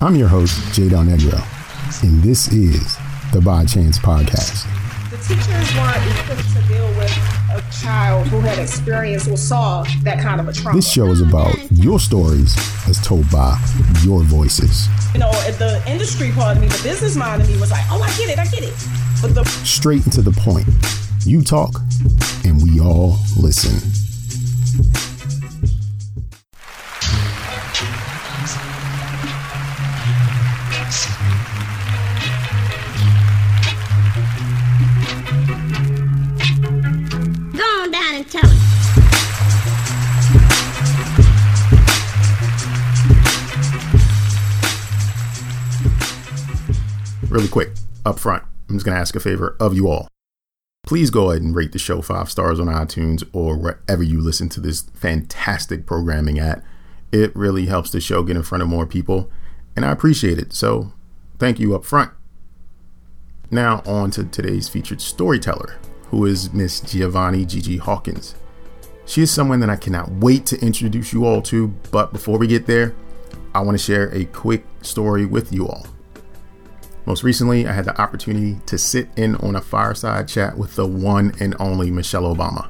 I'm your host, Jay Jadon Negro, and this is the By Chance Podcast. The teachers weren't equipped to deal with a child who had experienced or saw that kind of a trauma. This show is about your stories as told by your voices. You know, the industry part of me, the business mind of me was like, oh, I get it, I get it. But the Straight to the point. You talk, and we all listen. Really quick, up front, I'm just going to ask a favor of you all. Please go ahead and rate the show five stars on iTunes or wherever you listen to this fantastic programming at. It really helps the show get in front of more people, and I appreciate it. So, thank you up front. Now, on to today's featured storyteller, who is Miss Giovanni Gigi Hawkins. She is someone that I cannot wait to introduce you all to, but before we get there, I want to share a quick story with you all. Most recently, I had the opportunity to sit in on a fireside chat with the one and only Michelle Obama.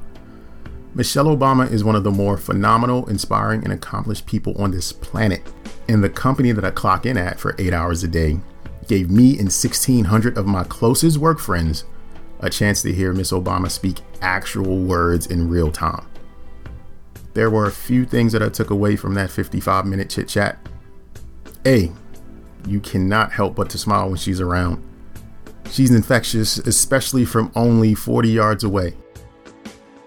Michelle Obama is one of the more phenomenal, inspiring, and accomplished people on this planet. And the company that I clock in at for eight hours a day gave me and 1,600 of my closest work friends a chance to hear Miss Obama speak actual words in real time. There were a few things that I took away from that 55 minute chit chat. A, you cannot help but to smile when she's around. She's infectious, especially from only 40 yards away.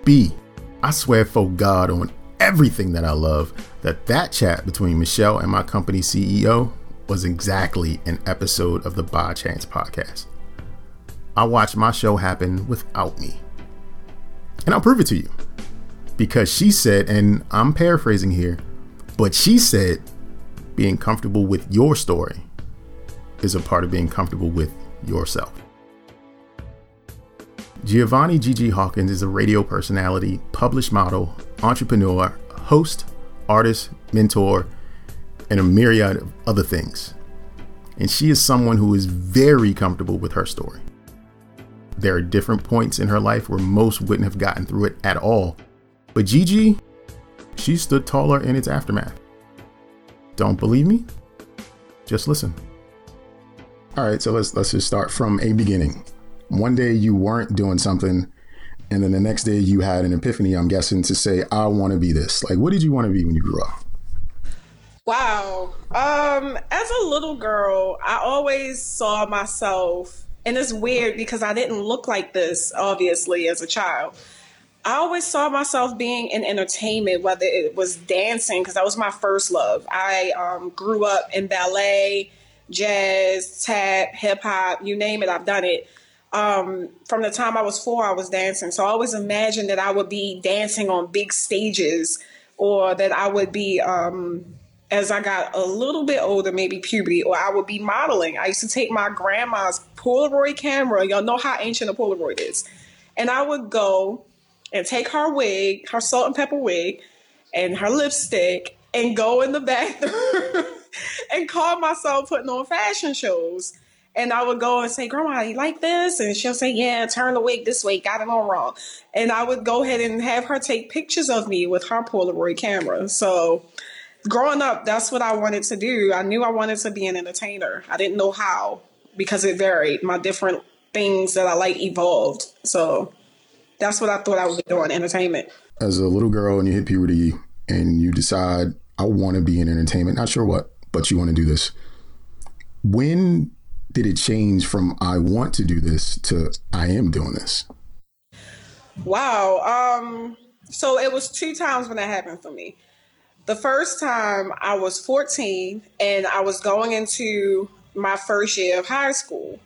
B, I swear for God on everything that I love that that chat between Michelle and my company CEO was exactly an episode of the By Chance podcast. I watched my show happen without me. And I'll prove it to you. Because she said, and I'm paraphrasing here, but she said, being comfortable with your story is a part of being comfortable with yourself. Giovanni Gigi Hawkins is a radio personality, published model, entrepreneur, host, artist, mentor, and a myriad of other things. And she is someone who is very comfortable with her story. There are different points in her life where most wouldn't have gotten through it at all. But Gigi, she stood taller in its aftermath. Don't believe me? Just listen. All right, so let's let's just start from a beginning. One day you weren't doing something, and then the next day you had an epiphany. I'm guessing to say, "I want to be this." Like, what did you want to be when you grew up? Wow. Um, as a little girl, I always saw myself, and it's weird because I didn't look like this, obviously, as a child. I always saw myself being in entertainment, whether it was dancing, because that was my first love. I um, grew up in ballet, jazz, tap, hip hop, you name it, I've done it. Um, from the time I was four, I was dancing. So I always imagined that I would be dancing on big stages or that I would be, um, as I got a little bit older, maybe puberty, or I would be modeling. I used to take my grandma's Polaroid camera. Y'all know how ancient a Polaroid is. And I would go and take her wig, her salt and pepper wig, and her lipstick, and go in the bathroom and call myself putting on fashion shows. And I would go and say, Grandma, you like this? And she'll say, Yeah, turn the wig this way, got it all wrong. And I would go ahead and have her take pictures of me with her Polaroid camera. So growing up, that's what I wanted to do. I knew I wanted to be an entertainer. I didn't know how because it varied. My different things that I like evolved. So that's what I thought I would be doing, entertainment. As a little girl and you hit puberty and you decide, I want to be in entertainment, not sure what, but you want to do this. When did it change from I want to do this to I am doing this? Wow. Um, so it was two times when that happened for me. The first time I was 14 and I was going into my first year of high school.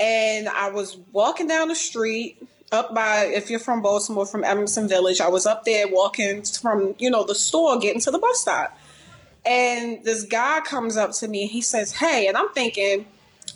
And I was walking down the street up by, if you're from Baltimore, from Edmondson Village, I was up there walking from, you know, the store getting to the bus stop. And this guy comes up to me and he says, Hey, and I'm thinking,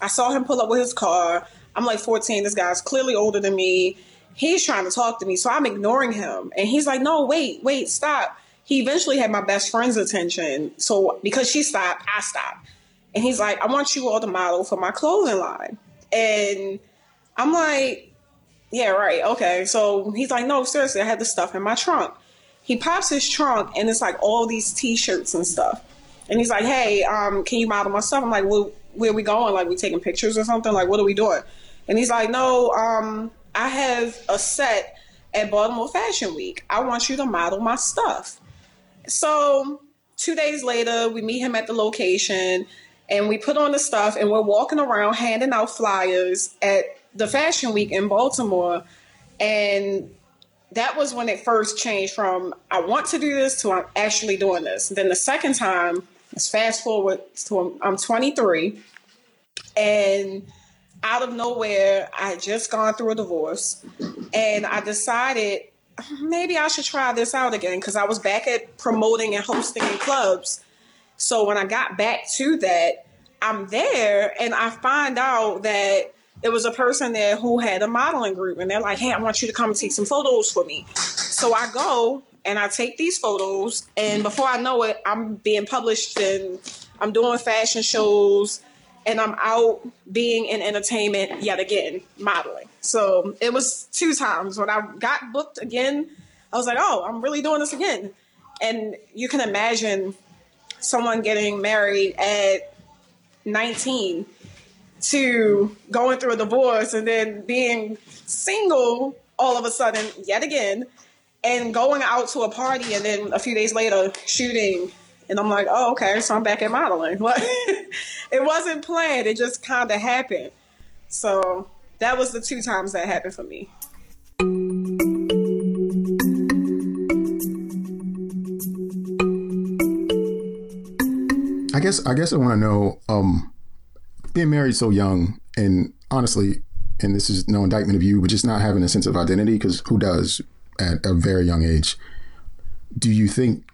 I saw him pull up with his car. I'm like 14. This guy's clearly older than me. He's trying to talk to me. So I'm ignoring him. And he's like, No, wait, wait, stop. He eventually had my best friend's attention. So because she stopped, I stopped. And he's like, I want you all to model for my clothing line. And I'm like, yeah, right. Okay. So he's like, no, seriously, I had the stuff in my trunk. He pops his trunk and it's like all these t-shirts and stuff. And he's like, hey, um, can you model my stuff? I'm like, well, where we going? Like, we taking pictures or something? Like, what are we doing? And he's like, no, um, I have a set at Baltimore Fashion Week. I want you to model my stuff. So two days later, we meet him at the location and we put on the stuff and we're walking around handing out flyers at the Fashion Week in Baltimore. And that was when it first changed from I want to do this to I'm actually doing this. Then the second time, let's fast forward to um, I'm 23 and out of nowhere, I had just gone through a divorce and I decided maybe I should try this out again because I was back at promoting and hosting in clubs. So when I got back to that, I'm there and I find out that there was a person there who had a modeling group and they're like, hey, I want you to come take some photos for me. So I go and I take these photos and before I know it, I'm being published and I'm doing fashion shows and I'm out being in entertainment yet again, modeling. So it was two times when I got booked again. I was like, oh, I'm really doing this again. And you can imagine someone getting married at 19 to going through a divorce and then being single all of a sudden yet again and going out to a party and then a few days later shooting and I'm like, oh, okay, so I'm back at modeling. Like, it wasn't planned; it just kind of happened. So that was the two times that happened for me. I guess I guess I want to know um, being married so young and honestly, and this is no indictment of you, but just not having a sense of identity because who does at a very young age? Do you think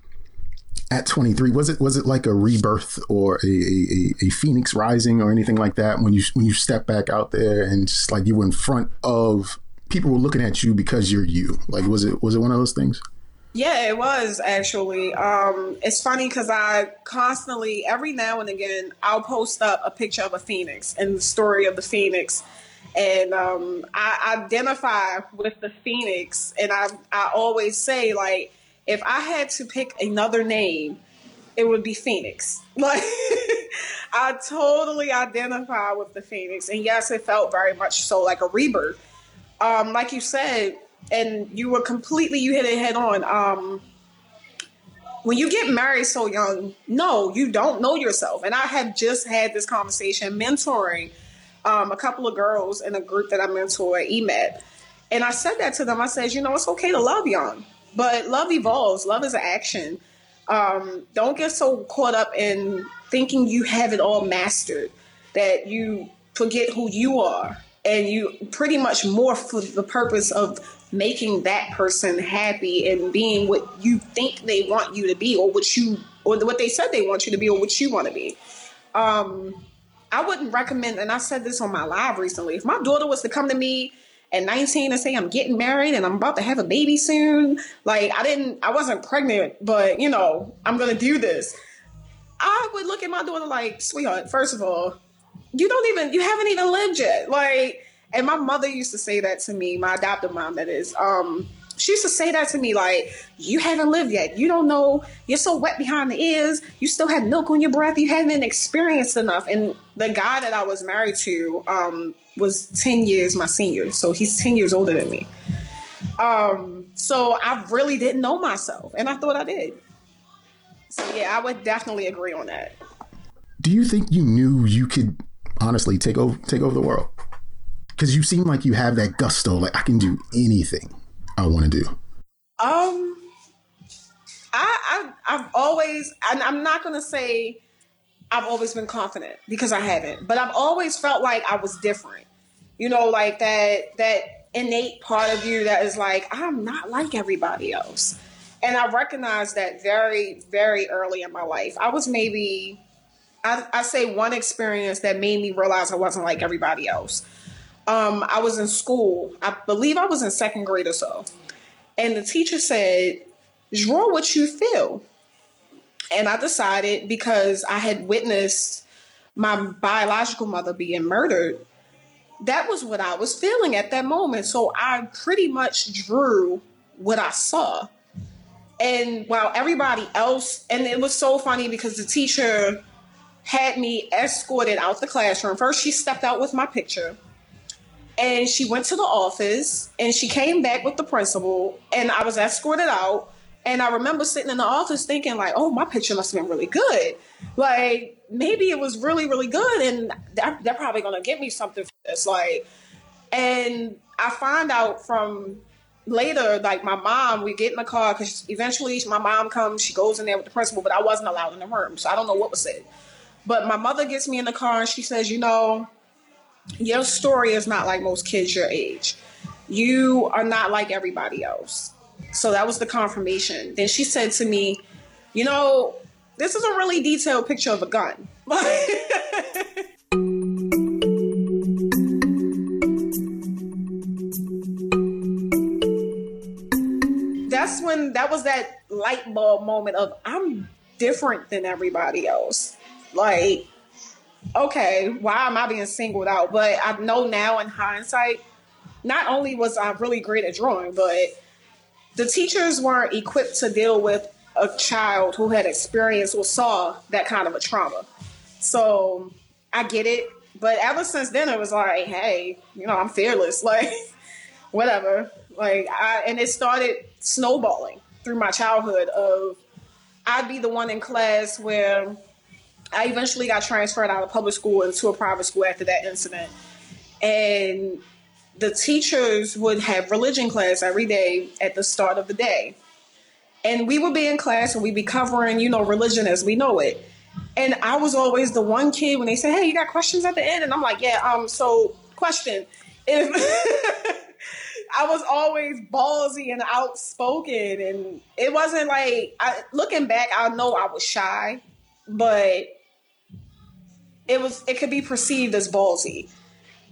at 23 was it was it like a rebirth or a, a, a phoenix rising or anything like that when you when you step back out there and just like you were in front of people were looking at you because you're you like was it was it one of those things yeah it was actually um it's funny because i constantly every now and again i'll post up a picture of a phoenix and the story of the phoenix and um, I identify with the phoenix, and I I always say like if I had to pick another name, it would be Phoenix. Like I totally identify with the Phoenix, and yes, it felt very much so like a rebirth. Um, like you said, and you were completely you hit it head on. Um, when you get married so young, no, you don't know yourself. And I have just had this conversation mentoring um, a couple of girls in a group that I mentor at EMED. And I said that to them. I said, you know, it's okay to love young. But love evolves. Love is an action. Um, don't get so caught up in thinking you have it all mastered that you forget who you are and you pretty much morph for the purpose of making that person happy and being what you think they want you to be or what you or what they said they want you to be or what you want to be. Um, I wouldn't recommend, and I said this on my live recently. If my daughter was to come to me at 19 and say I'm getting married and I'm about to have a baby soon. Like I didn't I wasn't pregnant, but you know, I'm gonna do this. I would look at my daughter like, sweetheart, first of all, you don't even you haven't even lived yet. Like and my mother used to say that to me, my adoptive mom that is. Um she used to say that to me like you haven't lived yet you don't know you're so wet behind the ears you still have milk on your breath you haven't experienced enough and the guy that i was married to um, was 10 years my senior. So he's 10 years older than me. Um, so I really didn't know myself and I thought I did. So yeah, I would definitely agree on that. Do you think you knew you could honestly take over take over the world? Cuz you seem like you have that gusto like I can do anything I want to do. Um I, I I've always and I'm not to say I've always been confident because I haven't, but I've always felt like I was different. You know, like that that innate part of you that is like I'm not like everybody else. And I recognized that very, very early in my life. I was maybe, I, I say one experience that made me realize I wasn't like everybody else. Um, I was in school. I believe I was in second grade or so. And the teacher said, draw what you feel. And I decided because I had witnessed my biological mother being murdered, that was what I was feeling at that moment. So I pretty much drew what I saw. And while everybody else, and it was so funny because the teacher had me escorted out the classroom. First, she stepped out with my picture and she went to the office and she came back with the principal and I was escorted out. And I remember sitting in the office thinking, like, oh, my picture must have been really good. Like, maybe it was really, really good. And they're, they're probably going to get me something for this. Like, and I find out from later, like, my mom, we get in the car because eventually my mom comes, she goes in there with the principal, but I wasn't allowed in the room. So I don't know what was said. But my mother gets me in the car and she says, you know, your story is not like most kids your age. You are not like everybody else. So that was the confirmation. Then she said to me, You know, this is a really detailed picture of a gun. That's when that was that light bulb moment of I'm different than everybody else. Like, okay, why am I being singled out? But I know now in hindsight, not only was I really great at drawing, but the teachers weren't equipped to deal with a child who had experienced or saw that kind of a trauma. So I get it. But ever since then, it was like, hey, you know, I'm fearless. Like, whatever. Like, I, and it started snowballing through my childhood of I'd be the one in class where I eventually got transferred out of public school into a private school after that incident. And the teachers would have religion class every day at the start of the day. And we would be in class and we'd be covering, you know, religion as we know it. And I was always the one kid when they said, Hey, you got questions at the end? And I'm like, Yeah, um, so question. If I was always ballsy and outspoken and it wasn't like I looking back, I know I was shy, but it was it could be perceived as ballsy.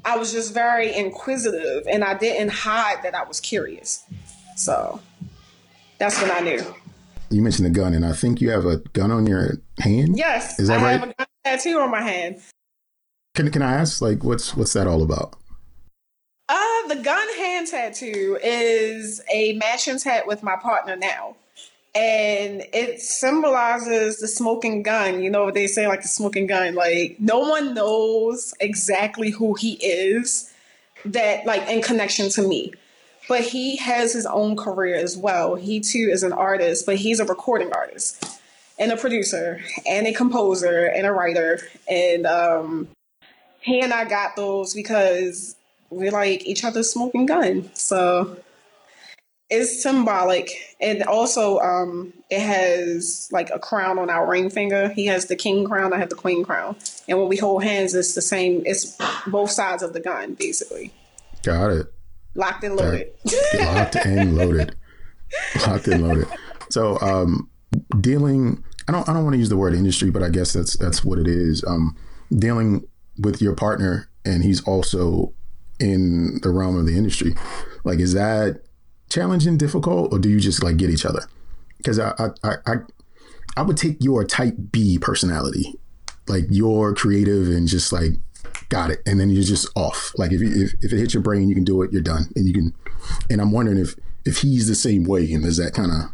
I was just very inquisitive and I didn't hide that I was curious. So that's when I knew. You mentioned the gun, and I think you have a gun on your hand. Yes, is that I right? have a gun tattoo on my hand. Can Can I ask, like, what's what's that all about? Uh, the gun hand tattoo is a matching tat with my partner now and it symbolizes the smoking gun. You know what they say, like the smoking gun. Like no one knows exactly who he is that, like, in connection to me. But he has his own career as well. He too is an artist, but he's a recording artist and a producer and a composer and a writer. And um, he and I got those because we like each other's smoking gun. So it's symbolic. And also um it has like a crown on our ring finger. He has the king crown i have the queen crown. And when we hold hands it's the same it's both sides of the gun basically. Got it. Locked and loaded. Locked and loaded. Locked and loaded. So um dealing i don't i don't want to use the word industry but i guess that's that's what it is. Um dealing with your partner and he's also in the realm of the industry. Like is that challenging, difficult, or do you just like get each other? Because I, I, I, I would take your type B personality, like you're creative and just like got it, and then you're just off. Like if if, if it hits your brain, you can do it. You're done, and you can. And I'm wondering if if he's the same way, and does that kind of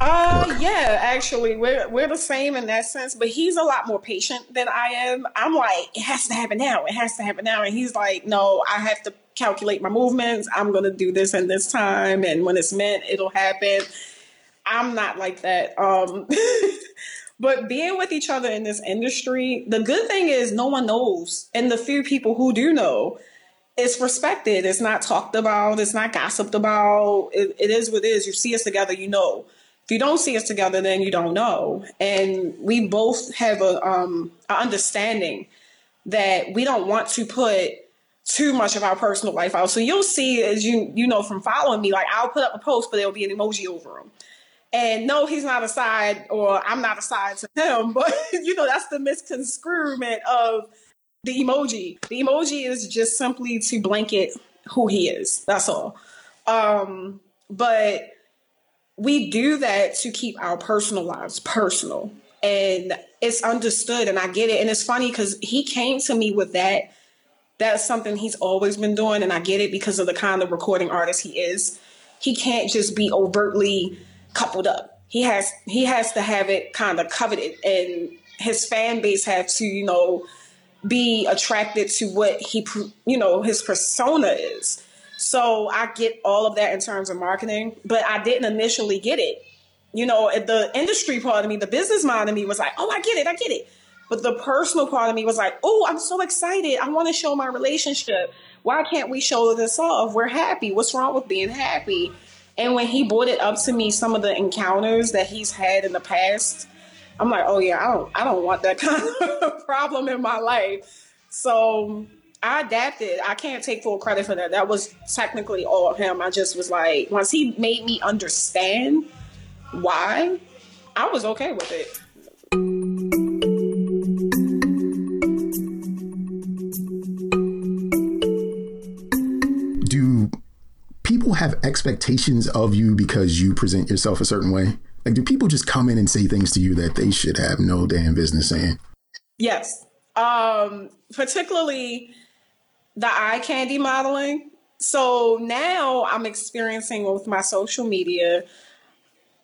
uh, yeah, actually, we're we're the same in that sense, but he's a lot more patient than I am. I'm like, it has to happen now. It has to happen now, and he's like, no, I have to calculate my movements. I'm gonna do this in this time, and when it's meant, it'll happen. I'm not like that. Um, but being with each other in this industry, the good thing is no one knows, and the few people who do know, it's respected. It's not talked about. It's not gossiped about. it, it is what it is. You see us together, you know if you don't see us together, then you don't know. And we both have a um a understanding that we don't want to put too much of our personal life out. So you'll see, as you you know from following me, like I'll put up a post, but there'll be an emoji over them. And no, he's not a side, or I'm not a side to him. But you know that's the misconstruement of the emoji. The emoji is just simply to blanket who he is. That's all. Um, but we do that to keep our personal lives personal. and it's understood and I get it. And it's funny because he came to me with that. That's something he's always been doing, and I get it because of the kind of recording artist he is. He can't just be overtly coupled up. He has he has to have it kind of coveted, and his fan base have to you know be attracted to what he you know his persona is. So I get all of that in terms of marketing, but I didn't initially get it you know, the industry part of me, the business mind of me was like, oh, I get it, I get it. But the personal part of me was like, oh, I'm so excited. I want to show my relationship. Why can't we show this off? We're happy. What's wrong with being happy? And when he brought it up to me, some of the encounters that he's had in the past, I'm like, oh yeah, I don't, I don't want that kind of problem in my life. So I adapted. I can't take full credit for that. That was technically all him. I just was like, once he made me understand why, I was okay with it. People have expectations of you because you present yourself a certain way? Like, do people just come in and say things to you that they should have no damn business saying? Yes. Um, particularly the eye candy modeling. So now I'm experiencing with my social media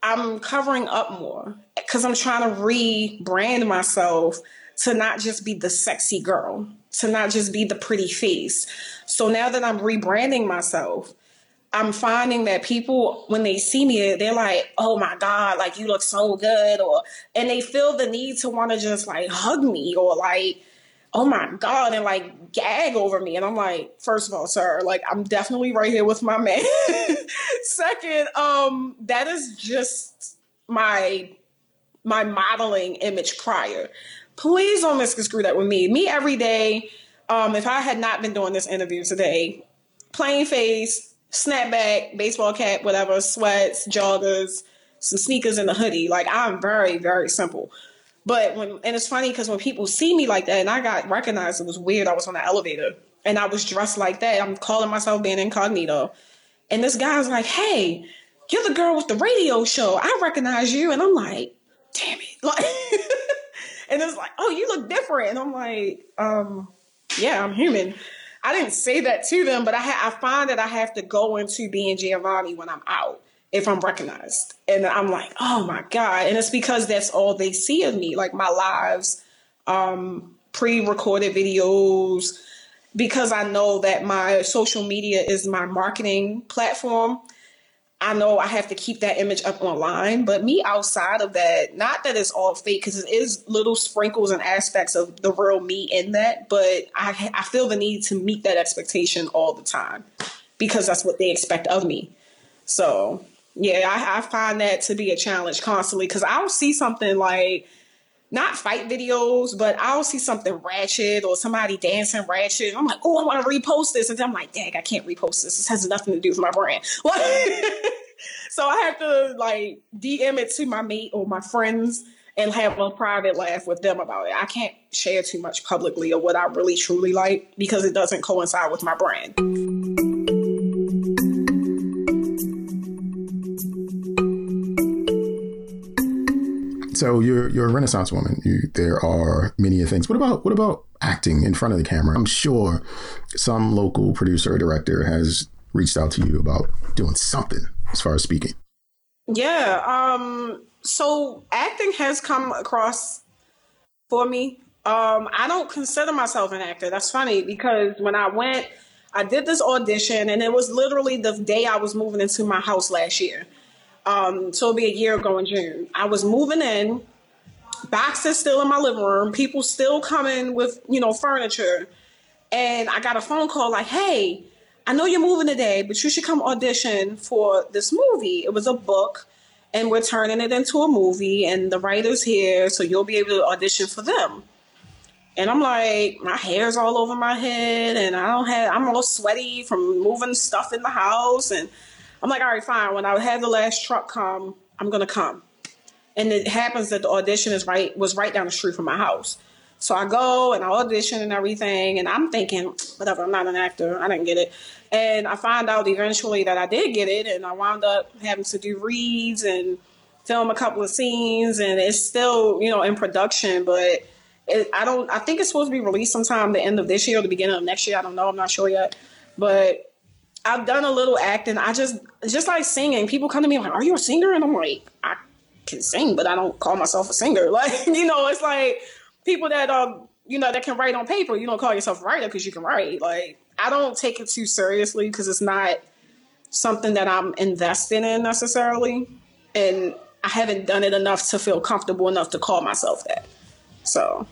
I'm covering up more because I'm trying to rebrand myself to not just be the sexy girl, to not just be the pretty face. So now that I'm rebranding myself, I'm finding that people, when they see me, they're like, oh my God, like you look so good. Or, and they feel the need to want to just like hug me or like, oh my God, and like gag over me. And I'm like, first of all, sir, like I'm definitely right here with my man. Second, um, that is just my my modeling image prior. Please don't misconstrue that with me. Me every day. Um, if I had not been doing this interview today, plain face, snapback, baseball cap, whatever, sweats, joggers, some sneakers, and a hoodie. Like I'm very, very simple. But when and it's funny because when people see me like that, and I got recognized, it was weird. I was on the elevator and I was dressed like that. I'm calling myself being incognito, and this guy's like, "Hey, you're the girl with the radio show. I recognize you." And I'm like, "Damn it!" Like, and it's like, "Oh, you look different." And I'm like, "Um, yeah, I'm human." I didn't say that to them, but I ha- I find that I have to go into being Giovanni when I'm out if I'm recognized. And I'm like, oh my God. And it's because that's all they see of me, like my lives, um, pre recorded videos, because I know that my social media is my marketing platform. I know I have to keep that image up online, but me outside of that, not that it's all fake because it is little sprinkles and aspects of the real me in that, but I, I feel the need to meet that expectation all the time because that's what they expect of me. So yeah, I, I find that to be a challenge constantly because I'll see something like not fight videos, but I'll see something ratchet or somebody dancing ratchet. I'm like, oh, I want to repost this. And then I'm like, dang, I can't repost this. This has nothing to do with my brand. so I have to like DM it to my mate or my friends and have a private laugh with them about it. I can't share too much publicly of what I really truly like because it doesn't coincide with my brand. So you're you're a Renaissance woman. You, there are many things. What about what about acting in front of the camera? I'm sure some local producer or director has reached out to you about doing something as far as speaking. Yeah. Um. So acting has come across for me. Um. I don't consider myself an actor. That's funny because when I went, I did this audition, and it was literally the day I was moving into my house last year. Um, so it'll be a year ago in June. I was moving in, boxes still in my living room, people still coming with, you know, furniture. And I got a phone call like, hey, I know you're moving today, but you should come audition for this movie. It was a book, and we're turning it into a movie, and the writer's here, so you'll be able to audition for them. And I'm like, my hair's all over my head, and I don't have, I'm all sweaty from moving stuff in the house, and I'm like, all right, fine. When I have the last truck come, I'm gonna come. And it happens that the audition is right was right down the street from my house. So I go and I audition and everything, and I'm thinking, whatever, I'm not an actor, I didn't get it. And I find out eventually that I did get it, and I wound up having to do reads and film a couple of scenes, and it's still you know in production, but. It, I don't. I think it's supposed to be released sometime the end of this year or the beginning of next year. I don't know. I'm not sure yet. But I've done a little acting. I just just like singing. People come to me like, "Are you a singer?" And I'm like, "I can sing, but I don't call myself a singer." Like you know, it's like people that are you know that can write on paper. You don't call yourself a writer because you can write. Like I don't take it too seriously because it's not something that I'm invested in necessarily, and I haven't done it enough to feel comfortable enough to call myself that. So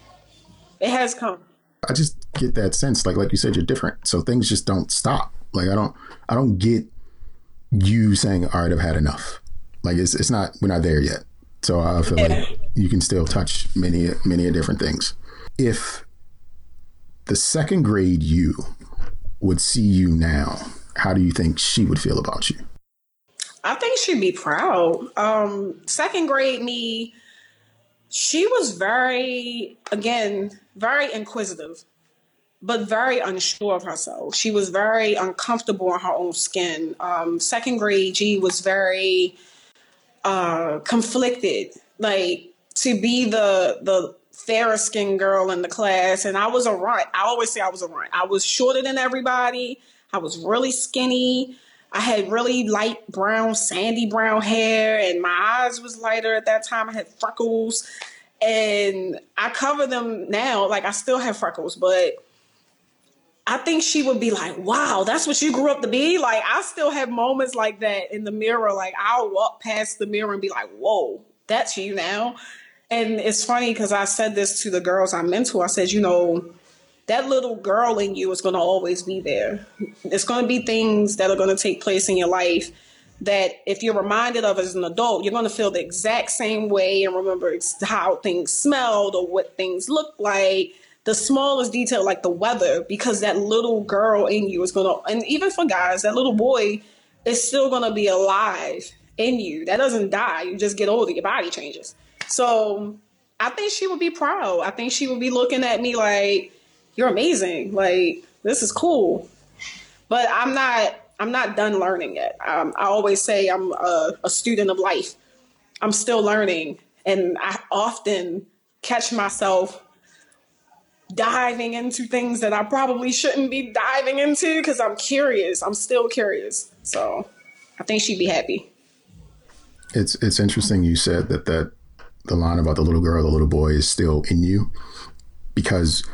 it has come. I just get that sense, like like you said, you're different, so things just don't stop. Like I don't, I don't get you saying, "All right, I've had enough." Like it's it's not, we're not there yet. So I feel yeah. like you can still touch many many different things. If the second grade you would see you now, how do you think she would feel about you? I think she'd be proud. Um, second grade me, she was very, again, very inquisitive, but very unsure of herself. She was very uncomfortable in her own skin. Um, second grade G was very uh, conflicted, like to be the the fairer skinned girl in the class, and I was a runt. I always say I was a runt. I was shorter than everybody. I was really skinny. I had really light brown, sandy brown hair, and my eyes was lighter at that time. I had freckles and I cover them now. Like I still have freckles, but I think she would be like, "Wow, that's what you grew up to be." Like I still have moments like that in the mirror. Like I'll walk past the mirror and be like, "Whoa, that's you now." And it's funny because I said this to the girls I mentor. I said, "You know." That little girl in you is going to always be there. It's going to be things that are going to take place in your life that if you're reminded of as an adult, you're going to feel the exact same way and remember how things smelled or what things looked like. The smallest detail, like the weather, because that little girl in you is to, and even for guys, that little boy is still to be alive in you. That doesn't die. You just get older, your body changes. So I think she would be proud. I think she would be looking at me like, you're amazing. Like, this is cool. But I'm not I'm not done learning yet. Um, I always say I'm a, a student of life. I'm still learning, and I often catch myself diving into things that I probably shouldn't be diving into because I'm curious. I'm still curious. So I think she'd be happy. It's it's interesting you said that that the line about the little girl, the little boy is still in you because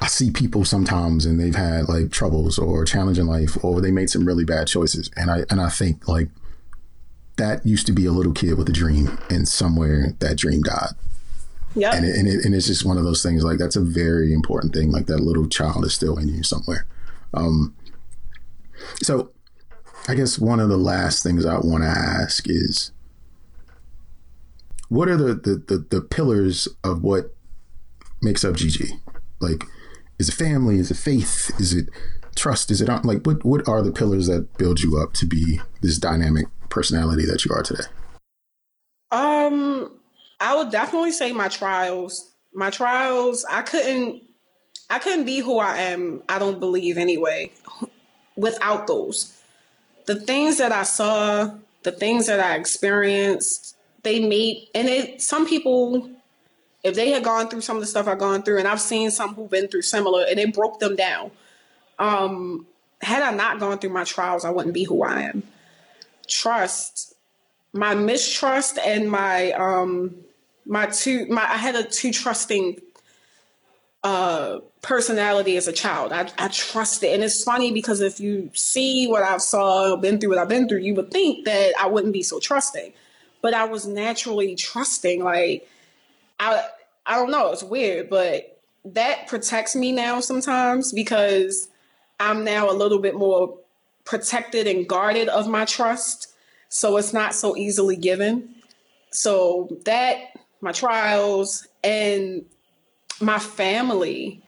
I see people sometimes and they've had like troubles or challenge in life or they made some really bad choices. And I and I think like that used to be a little kid with a dream and somewhere that dream died. Yeah. And, it, and, it, and it's just one of those things like that's a very important thing. Like that little child is still in you somewhere. Um, so I guess one of the last things I want to ask is what are the, the, the, the pillars of what makes up Gigi? Like, is it family? Is it faith? Is it trust? Is it like what what are the pillars that build you up to be this dynamic personality that you are today? Um, I would definitely say my trials. My trials, I couldn't I couldn't be who I am, I don't believe anyway, without those. The things that I saw, the things that I experienced, they made and it some people if they had gone through some of the stuff I've gone through, and I've seen some who've been through similar, and it broke them down. Um, had I not gone through my trials, I wouldn't be who I am. Trust, my mistrust, and my um, my two, my I had a too trusting uh personality as a child. I, I trust it. And it's funny because if you see what I've saw, been through what I've been through, you would think that I wouldn't be so trusting. But I was naturally trusting. Like I I don't know, it's weird, but that protects me now sometimes because I'm now a little bit more protected and guarded of my trust. So it's not so easily given. So that, my trials, and my family,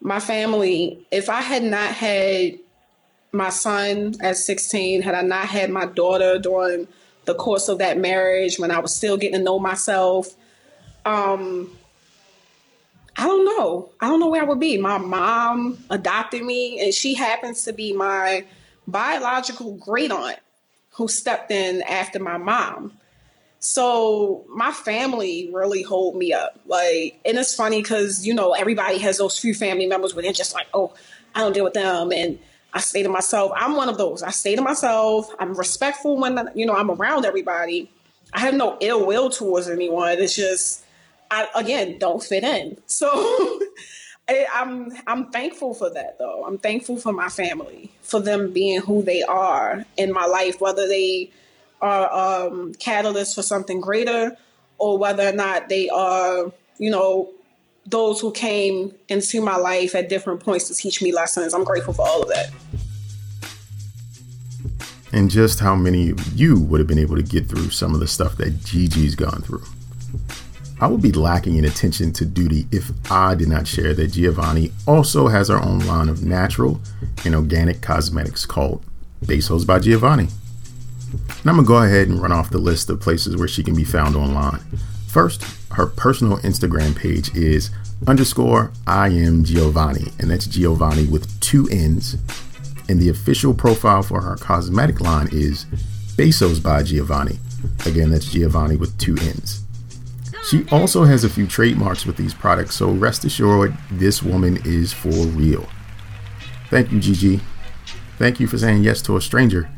my family, if I had not had my son at 16, had I not had my daughter during the course of that marriage when I was still getting to know myself, um, I don't know. I don't know where I would be. My mom adopted me, and she happens to be my biological great aunt who stepped in after my mom. So my family really hold me up. Like, and it's funny because, you know, everybody has those few family members where they're just like, oh, I don't deal with them. And I say to myself. I'm one of those. I say to myself. I'm respectful when, you know, I'm around everybody. I have no ill will towards anyone. It's just, I, again, don't fit in. So I, I'm, I'm thankful for that though. I'm thankful for my family, for them being who they are in my life, whether they, are um, catalysts for something greater or whether or not they are, you know, those who came into my life at different points to teach me lessons. I'm grateful for all of that. And just how many of you would have been able to get through some of the stuff that Gigi's gone through. I would be lacking in attention to duty if I did not share that Giovanni also has her own line of natural and organic cosmetics called Besos by Giovanni. And I'm gonna go ahead and run off the list of places where she can be found online. First, her personal Instagram page is underscore I am Giovanni, and that's Giovanni with two N's. And the official profile for her cosmetic line is Besos by Giovanni. Again, that's Giovanni with two N's. She also has a few trademarks with these products, so rest assured, this woman is for real. Thank you, Gigi. Thank you for saying yes to a stranger.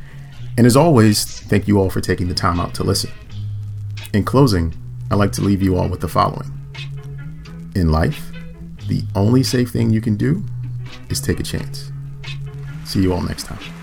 And as always, thank you all for taking the time out to listen. In closing, I'd like to leave you all with the following In life, the only safe thing you can do is take a chance. See you all next time.